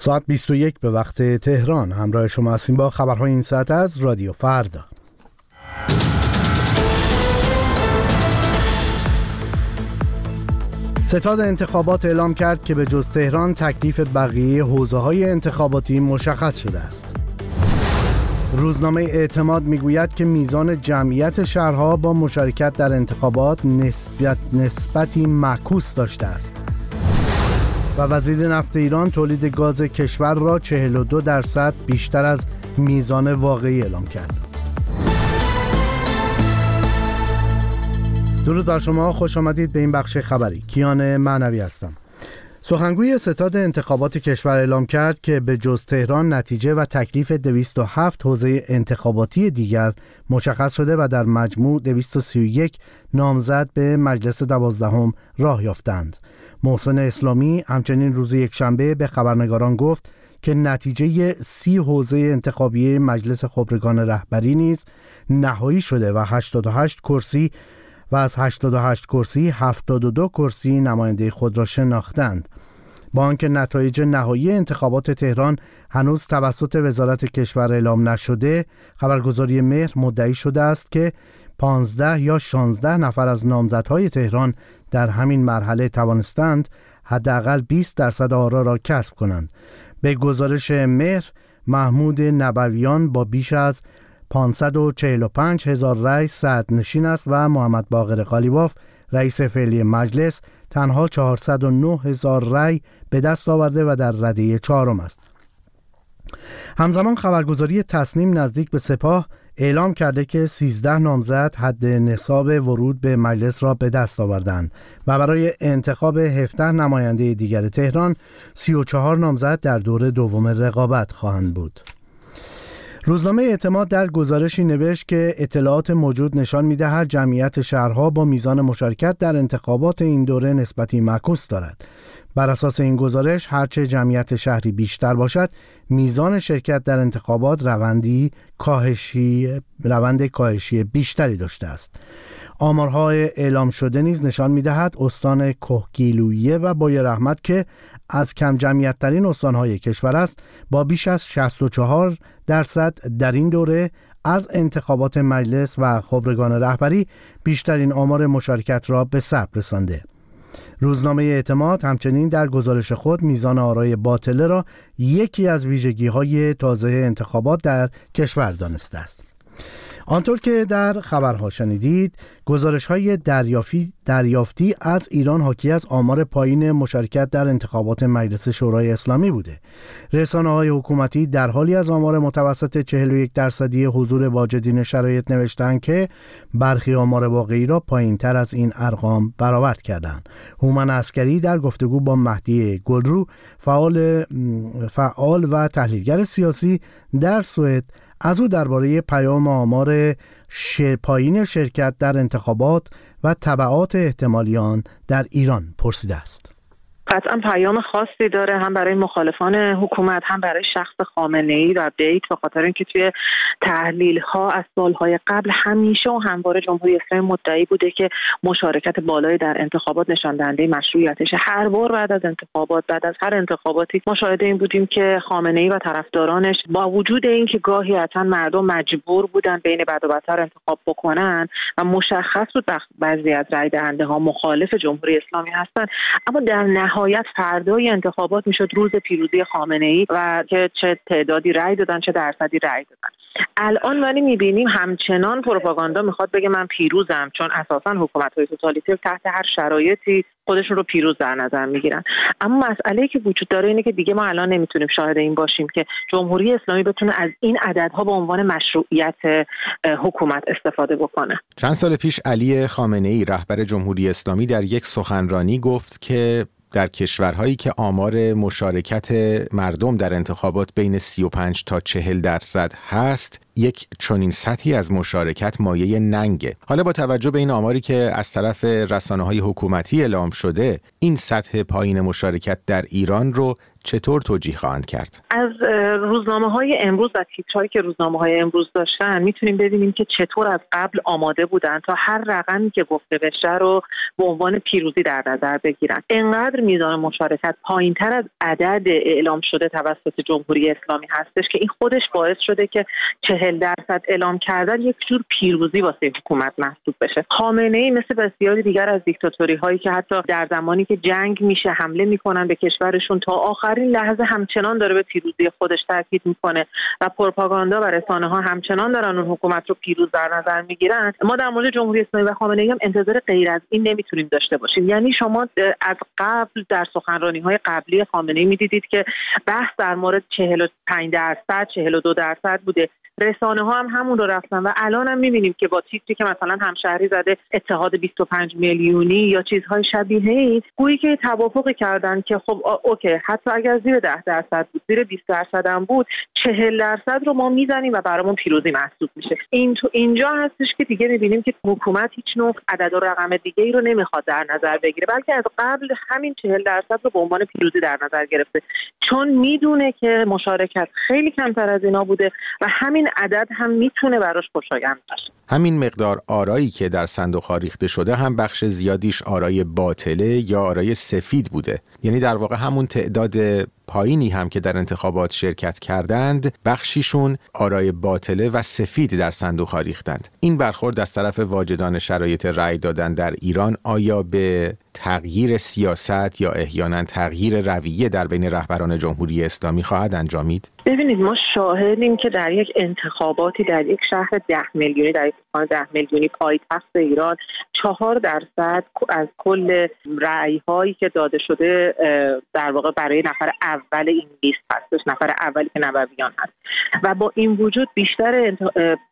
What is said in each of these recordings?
ساعت 21 به وقت تهران. همراه شما هستیم با خبرهای این ساعت از رادیو فردا. ستاد انتخابات اعلام کرد که به جز تهران تکلیف بقیه حوزه های انتخاباتی مشخص شده است. روزنامه اعتماد می‌گوید که میزان جمعیت شهرها با مشارکت در انتخابات نسبت نسبتی معکوس داشته است. و وزیر نفت ایران تولید گاز کشور را 42 درصد بیشتر از میزان واقعی اعلام کرد. درود بر شما خوش آمدید به این بخش خبری کیان معنوی هستم سخنگوی ستاد انتخابات کشور اعلام کرد که به جز تهران نتیجه و تکلیف 207 حوزه انتخاباتی دیگر مشخص شده و در مجموع 231 نامزد به مجلس دوازدهم راه یافتند. محسن اسلامی همچنین روز یکشنبه به خبرنگاران گفت که نتیجه سی حوزه انتخابی مجلس خبرگان رهبری نیز نهایی شده و 88 کرسی و از 88 کرسی 72 کرسی نماینده خود را شناختند. با آنکه نتایج نهایی انتخابات تهران هنوز توسط وزارت کشور اعلام نشده خبرگزاری مهر مدعی شده است که 15 یا 16 نفر از نامزدهای تهران در همین مرحله توانستند حداقل 20 درصد آرا را کسب کنند. به گزارش مهر محمود نبویان با بیش از 545 هزار رأی صد نشین است و محمد باقر قالیباف رئیس فعلی مجلس تنها 409 هزار رأی به دست آورده و در رده چهارم است. همزمان خبرگزاری تصنیم نزدیک به سپاه اعلام کرده که 13 نامزد حد نصاب ورود به مجلس را به دست آوردند و برای انتخاب 17 نماینده دیگر تهران 34 نامزد در دور دوم رقابت خواهند بود. روزنامه اعتماد در گزارشی نوشت که اطلاعات موجود نشان می‌دهد جمعیت شهرها با میزان مشارکت در انتخابات این دوره نسبتی معکوس دارد. بر اساس این گزارش هرچه جمعیت شهری بیشتر باشد میزان شرکت در انتخابات روندی کاهشی روند کاهشی بیشتری داشته است. آمارهای اعلام شده نیز نشان می‌دهد استان کهگیلویه و بای رحمت که از کم جمعیت ترین استانهای کشور است با بیش از 64 درصد در این دوره از انتخابات مجلس و خبرگان رهبری بیشترین آمار مشارکت را به ثبت رسانده. روزنامه اعتماد همچنین در گزارش خود میزان آرای باطله را یکی از ویژگی های تازه انتخابات در کشور دانسته است. آنطور که در خبرها شنیدید گزارش های دریافتی, دریافتی از ایران حاکی از آمار پایین مشارکت در انتخابات مجلس شورای اسلامی بوده. رسانه های حکومتی در حالی از آمار متوسط 41 درصدی حضور واجدین شرایط نوشتند که برخی آمار واقعی را پایین تر از این ارقام برآورد کردند. هومن اسکری در گفتگو با مهدی گلرو فعال, فعال و تحلیلگر سیاسی در سوئد از او درباره پیام آمار پایین شرکت در انتخابات و طبعات احتمالیان در ایران پرسیده است. قطعا پیام خاصی داره هم برای مخالفان حکومت هم برای شخص خامنه ای و بیت به خاطر اینکه توی تحلیل ها از سالهای قبل همیشه و همواره جمهوری اسلامی مدعی بوده که مشارکت بالایی در انتخابات نشان دهنده مشروعیتش. هر بار بعد از انتخابات بعد از هر انتخاباتی مشاهده این بودیم که خامنه ای و طرفدارانش با وجود اینکه گاهی اصلا مردم مجبور بودن بین بد و بدتر انتخاب بکنن و مشخص بود بعضی از رای دهنده ها مخالف جمهوری اسلامی هستن اما در نهایت فردای انتخابات می‌شد روز پیروزی خامنه ای و که چه تعدادی رأی دادن چه درصدی رأی دادن. الان ولی می‌بینیم همچنان پروپاگاندا می‌خواد بگه من پیروزم چون اساسا حکومت های توتالیتر تحت هر شرایطی خودشون رو پیروز در نظر می‌گیرن. اما مسئله که وجود داره اینه که دیگه ما الان نمی‌تونیم شاهد این باشیم که جمهوری اسلامی بتونه از این عددها به عنوان مشروعیت حکومت استفاده بکنه. چند سال پیش علی خامنه ای رهبر جمهوری اسلامی در یک سخنرانی گفت که در کشورهایی که آمار مشارکت مردم در انتخابات بین 35 تا 40 درصد هست یک چنین سطحی از مشارکت مایه ننگه حالا با توجه به این آماری که از طرف رسانه های حکومتی اعلام شده این سطح پایین مشارکت در ایران رو چطور توجیه خواهند کرد؟ از روزنامه های امروز و تیترهایی که روزنامه های امروز داشتن می‌تونیم ببینیم که چطور از قبل آماده بودن تا هر رقمی که گفته بشه رو به عنوان پیروزی در نظر بگیرن. انقدر میزان مشارکت پایین تر از عدد اعلام شده توسط جمهوری اسلامی هستش که این خودش باعث شده که چهل درصد اعلام کردن یک جور پیروزی واسه حکومت محسوب بشه. خامنه ای مثل بسیاری دیگر از دیکتاتوری هایی که حتی در زمانی که جنگ میشه حمله می‌کنن به کشورشون تا آخرین لحظه همچنان داره به پیروزی خودش تاکید می‌کنه و پروپاگاندا و رسانه ها همچنان دارن اون حکومت رو پیروز در نظر می‌گیرن. ما در مورد جمهوری اسلامی و خامنه ای هم انتظار غیر از این نمی‌تونیم داشته باشیم. یعنی شما از قبل در سخنرانی های قبلی خامنه ای می‌دیدید که بحث در مورد 45 درصد 42 درصد بوده. رسانه ها هم همون رو رفتن و الان هم می‌بینیم که با تیتری که مثلا همشهری زده اتحاد 25 میلیونی یا چیزهای شبیه ای گویی که توافقی کردن که خب اوکی حتی اگر زیر 10 درصد بود زیر 20 درصد هم بود. 40 درصد رو ما می‌زنیم و برامون پیروزی محسوب میشه. این تو اینجا هستش که دیگه می‌بینیم که حکومت هیچ نوع عدد و رقم دیگه ای رو نمی‌خواد در نظر بگیره بلکه از قبل همین 40 درصد رو به عنوان پیروزی در نظر گرفته. چون می‌دونه که مشارکت خیلی کمتر از اینا بوده و همین عدد هم می‌تونه براش خوشایند باشه. همین مقدار آرایی که در صندوق ریخته شده هم بخش زیادیش آرای باطله یا آرای سفید بوده. یعنی در واقع همون تعداد the پایینی هم که در انتخابات شرکت کردند بخشیشون آرای باطله و سفید در صندوق ریختند. این برخورد از طرف واجدان شرایط رأی دادن در ایران آیا به تغییر سیاست یا احیانا تغییر رویه در بین رهبران جمهوری اسلامی خواهد انجامید؟ ببینید ما شاهدیم که در یک انتخاباتی در یک شهر ده میلیونی در یک ده میلیونی پایتخت ایران چهار درصد از کل رأی هایی که داده شده در واقع برای نفر اول این لیست هستش نفر اولی که نبویان هست. و با این وجود بیشتر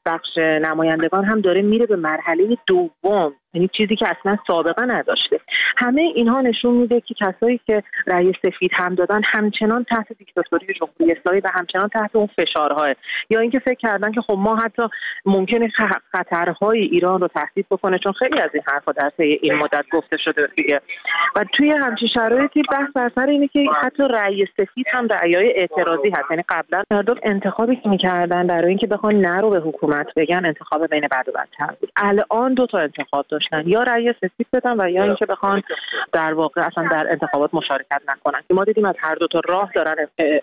بخش نمایندگان هم داره میره به مرحله دوم. یعنی چیزی که اصلا سابقه نداشته. همه اینها نشون میده که کسایی که رأی سفید هم دادن همچنان تحت دیکتاتوری جمهوری اسلامی و همچنان تحت اون فشارهای یا اینکه فکر کردن که خب ما حتی ممکنه خطرهای ایران رو تهدید بکنه چون خیلی از این حرفا در طی این مدت گفته شده دیگه. و توی همچین شرایطی بحث بر سر اینه که حتی رأی سفید هم رأیای اعتراضی هست. یعنی قبلا مردم انتخابی که می‌کردن برای اینکه بخوان نرو به حکومت بگن انتخاب بین بد و بدتر بود. الان دو تا انتخاب داشتن یا رأی سفید بدن و یا اینکه بخوان در واقع اصلا در انتخابات مشارکت نکنن. ما دیدیم از هر دو تا راه دارن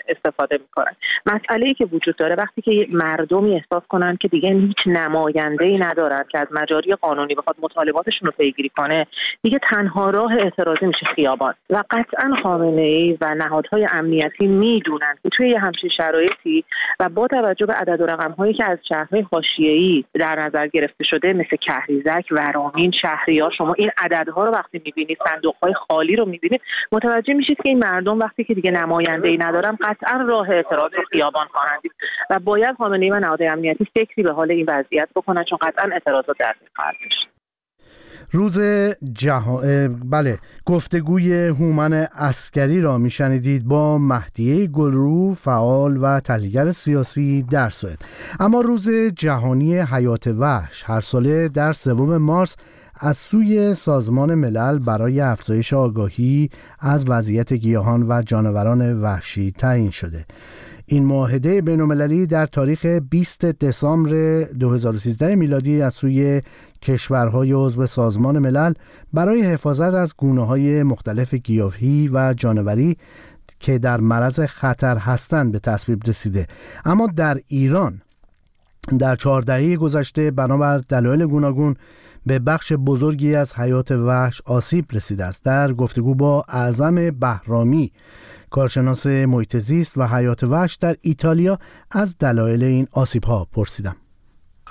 استفاده می‌کنن. مسئله ای که وجود داره وقتی که مردمی احساس کنن که دیگه هیچ نماینده ای ندارن که از مجاری قانونی بخواد مطالباتشون رو پیگیری کنه دیگه تنها راه اعتراضی میشه خیابان. و قطعا خامنه ای و نهادهای امنیتی می‌دونن که توی همچین شرایطی و با توجه به عدد و رقم هایی که از شهرهای حاشیه‌ای در نظر گرفته شده مثل کهریزک ورامین شهریار شما این عددها رو وقتی می‌بینید صندوق های خالی رو می‌بینید متوجه میشید که این مردم وقتی که دیگه نماینده ای ندارن قطعا راه اعتراض رو خیابان خواهند و باید خامنه ای و نهادهای امنیتی فکری به حال این وضعیت بکنن چون قطعا اعتراضات در خواهد روز جهان بله گفتگوی هومن اسکری را میشنیدید با مهدیه گلرو فعال و تحلیلگر سیاسی در سوئد. اما روز جهانی حیات وحش هر ساله در سوم مارس از سوی سازمان ملل برای افزایش آگاهی از وضعیت گیاهان و جانوران وحشی تعیین شده. این معاهده بینالمللی در تاریخ 20 دسامبر 2013 میلادی از سوی کشورهای عضو سازمان ملل برای حفاظت از گونه های مختلف گیاهی و جانوری که در معرض خطر هستند به تصویب رسیده. اما در ایران در چهار دهه گذشته بنابر دلایل گوناگون به بخش بزرگی از حیات وحش آسیب رسیده است. در گفتگو با اعظم بهرامی کارشناس محیط زیست و حیات وحش در ایتالیا از دلایل این آسیب ها پرسیدم.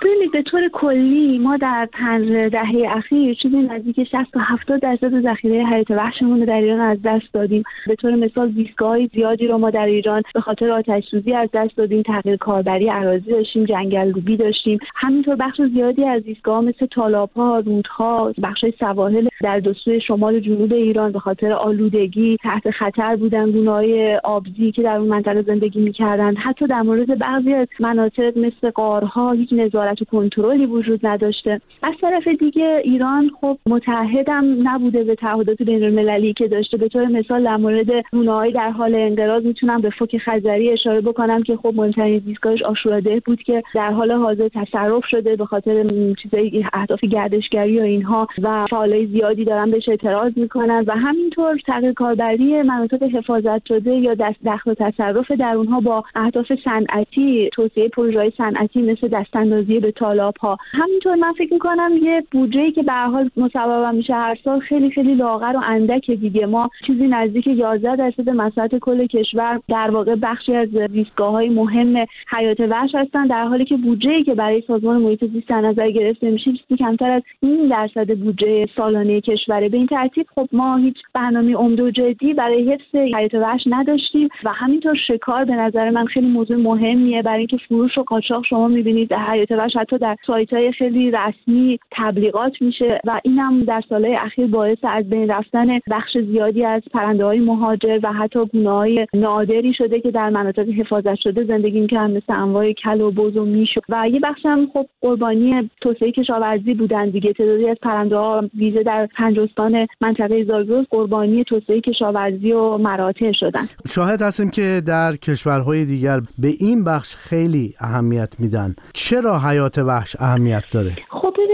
ببینید به طور کلی ما در پنج دهه اخیر چیزی نزدیک 60 تا 70 درصد ذخیره حیات وحشمون رو در ایران از دست دادیم. به طور مثال زیستگاه زیادی رو ما در ایران به خاطر آتش سوزی از دست دادیم. تغییر کاربری اراضی داشتیم جنگل روبی داشتیم. همینطور بخش زیادی از زیستگاه مثل تالاب‌ها رودها بخش سواحل در دو شمال جنوب ایران به خاطر آلودگی تحت خطر بودن گونه‌های آبزی که در اون منطقه زندگی می‌کردند. حتی در مورد بعضی از مناطق مثل قارها هیچ نظارت نظارت و کنترلی وجود نداشته. از طرف دیگه ایران خب متحدم نبوده به تعهدات بین المللی که داشته. به طور مثال در مورد گونه‌های در حال انقراض می‌تونم به فوک خزری اشاره بکنم که خب مهمترین زیستگاهش آشوراده بود که در حال حاضر تصرف شده به خاطر چیزای اهداف گردشگری و اینها و فعالای زیادی دارن بهش اعتراض می‌کنن و همینطور تغییر کاربری مناطق حفاظت شده یا دست دخل و تصرف در اونها با اهداف صنعتی توسعه پروژه صنعتی مثل دستاندازی به تالاب ها همینطور من فکر می‌کنم یه بودجه که به حال مصوب میشه هر سال خیلی خیلی لاغر و اندک دیگه. ما چیزی نزدیک 11 درصد مساحت کل کشور در واقع بخشی از زیستگاه های مهم حیات وحش هستن. در حالی که بودجه که برای سازمان محیط زیست در نظر گرفته میشه چیزی کمتر از این درصد بودجه سالانه کشوره. به این ترتیب خب ما هیچ برنامه عمده و جدی برای حفظ حیات وحش نداشتیم و همینطور شکار به نظر من خیلی موضوع مهمیه. برای اینکه فروش و قاچاق شما می‌بینید حیات وحش حتی در سایت های خیلی رسمی تبلیغات میشه و اینم در سالهای اخیر باعث از بین رفتن بخش زیادی از پرنده های مهاجر و حتی گونه نادری شده که در مناطق حفاظت شده زندگی می‌کنن مثل انواع کل و بز و میش. و یه بخش هم خب قربانی توسعه کشاورزی بودن دیگه. تعدادی از پرنده ها ویژه در پنجستان منطقه زاگرس قربانی توسعه کشاورزی و مراتع شدن. شاهد هستیم که در کشورهای دیگر به این بخش خیلی اهمیت میدن. چرا حیات وحش اهمیت داره.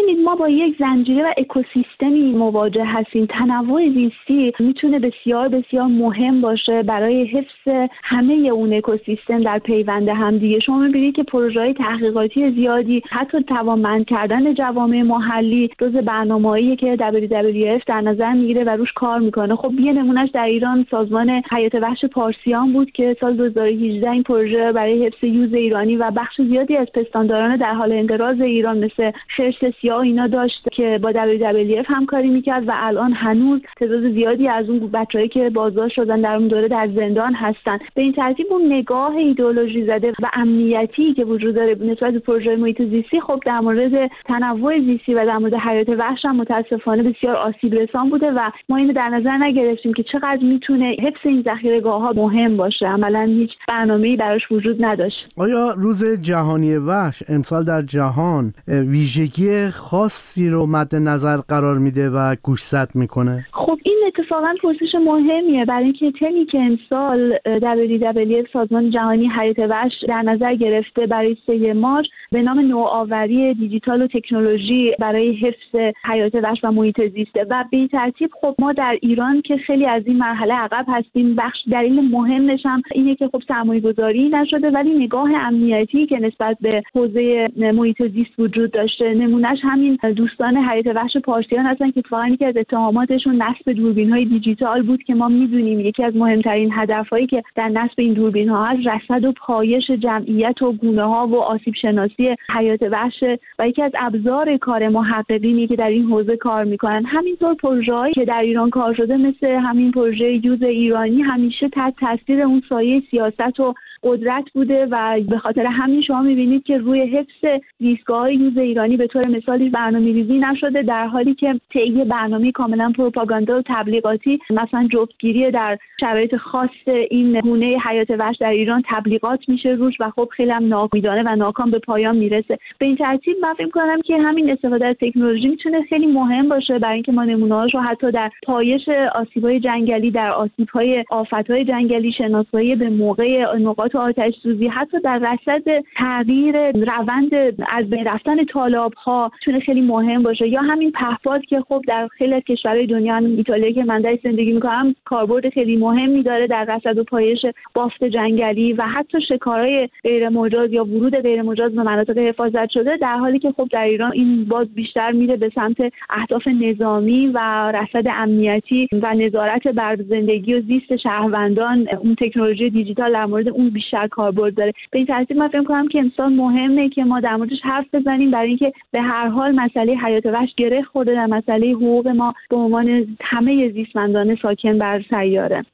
ببینید ما با یک زنجیره و اکوسیستمی مواجه هستیم. تنوع زیستی می‌تونه بسیار بسیار مهم باشه برای حفظ همه اون اکوسیستم در پیوند هم دیگه. شما می‌بینید که پروژه تحقیقاتی زیادی حتی توانمند کردن جوامع محلی جز برنامه‌ای که WWF در نظر می‌گیره و روش کار می‌کنه. خب یه نمونهش در ایران سازمان حیات وحش پارسیان بود که سال 2018 این پروژه برای حفظ یوز ایرانی و بخش زیادی از پستانداران در حال انقراض ایران مثل خرس سیاه اینا داشت که با WWF همکاری می‌کرد و الان هنوز تعداد زیادی از اون بچههایی که بازداشت شدن در اون دوره در زندان هستن. به این ترتیب اون نگاه ایدئولوژی زده و امنیتی که وجود داره نسبت به پروژه محیط زیستی خب در مورد تنوع زیستی و در مورد حیات وحش هم متاسفانه بسیار آسیب رسان بوده و ما اینو در نظر نگرفتیم که چقدر می‌تونه حفظ این ذخیره‌گاه ها مهم باشه. عملا هیچ برنامه‌ای براش وجود نداشت. آیا روز جهانی وحش امسال در جهان ویژگی خاصی رو مد نظر قرار میده و گوشزد می‌کنه؟ خب این اتفاقا پرسش مهمیه. برای اینکه تمی که امسال WWF سازمان جهانی حیات وحش در نظر گرفته برای سه مارچ به نام نوآوری دیجیتال و تکنولوژی برای حفظ حیات وحش و محیط زیسته. و به این ترتیب خب ما در ایران که خیلی از این مرحله عقب هستیم بخش دلیل مهمش هم اینه که خب سرمایه گذاری نشده ولی نگاه امنیتی که نسبت به حوزه محیط زیست وجود داشته نمونهش همین دوستان حیات وحش پارسیان هستن که اتفاقا که از اتهاماتشون نصب دوربین های دیجیتال بود که ما می‌دونیم یکی از مهمترین هدفهایی که در نصب این دوربین ها هست رصد و پایش جمعیت و گونه ها و آسیب شناسی حیات وحش و یکی از ابزار کار محققینی که در این حوزه کار می‌کنن. همینطور پروژه‌ای که در ایران کار شده مثل همین پروژه یوز ایرانی همیشه تحت تاثیر اون سایه سیاست و قدرت بوده و به خاطر همین شما می‌بینید که روی حفظ زیستگاه یوز ایرانی به طور مثالی برنامه ریزی نشده در حالی که طی برنامه کاملا پروپاگاندا و تبلیغاتی مثلا جفتگیری در شرایط خاص این گونه حیات وحش در ایران تبلیغات میشه روش و خب خیلی هم نامیدانه و ناکام به پایان می‌رسه. به این ترتیب من فکر کنم که همین استفاده از تکنولوژی می‌تونه خیلی مهم باشه برای اینکه ما نمونه‌هاش رو حتی در پایش آسیب‌های جنگلی در آسیب‌های آفت‌های جنگلی شناسایی به موقع نقاط آتش سوزی حتی در رصد تغییر روند از بین رفتن طالاب ها می‌تونه خیلی مهم باشه. یا همین پهپاد که خب در خیلی از کشورهای دنیا ایتالیا که من در زندگی می‌کنم کاربرد خیلی مهمی داره در رصد و پایش بافت جنگلی و حتی شکارهای غیر مجاز یا ورود غیر مجاز به مناطق حفاظت شده در حالی که خب در ایران این باز بیشتر میره به سمت اهداف نظامی و رصد امنیتی و نظارت بر زندگی و زیست شهروندان. اون تکنولوژی دیجیتال در مورد اون بیشتر کاربرد داره. به این ترتیب من فکر کنم که امسال مهمه که ما در موردش حرف بزنیم برای اینکه به هر حال مسئله حیات وحش گره خورده در مسئله حقوق ما به عنوان همه زیستمندان ساکن بر سیاره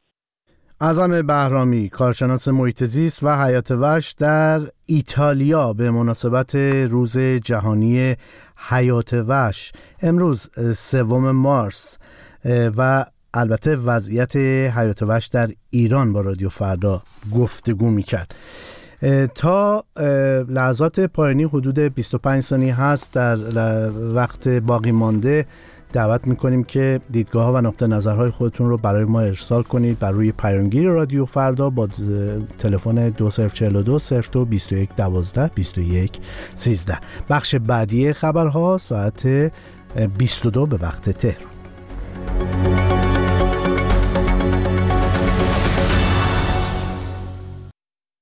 اعظم بهرامی کارشناس محیط زیست و حیات وحش در ایتالیا به مناسبت روز جهانی حیات وحش. امروز سوم مارس و البته وضعیت حیات وحش در ایران با رادیو فردا گفتگو می‌کرد. تا لحظات پایانی حدود 25 ثانیه هست در وقت باقی مانده دعوت می‌کنیم که دیدگاه ها و نقطه نظرهای خودتون رو برای ما ارسال کنید بر روی پیامگیر رادیو فردا با تلفن 2042 02 21 12 21 13 بخش بعدی خبرها ساعت 22 به وقت تهران.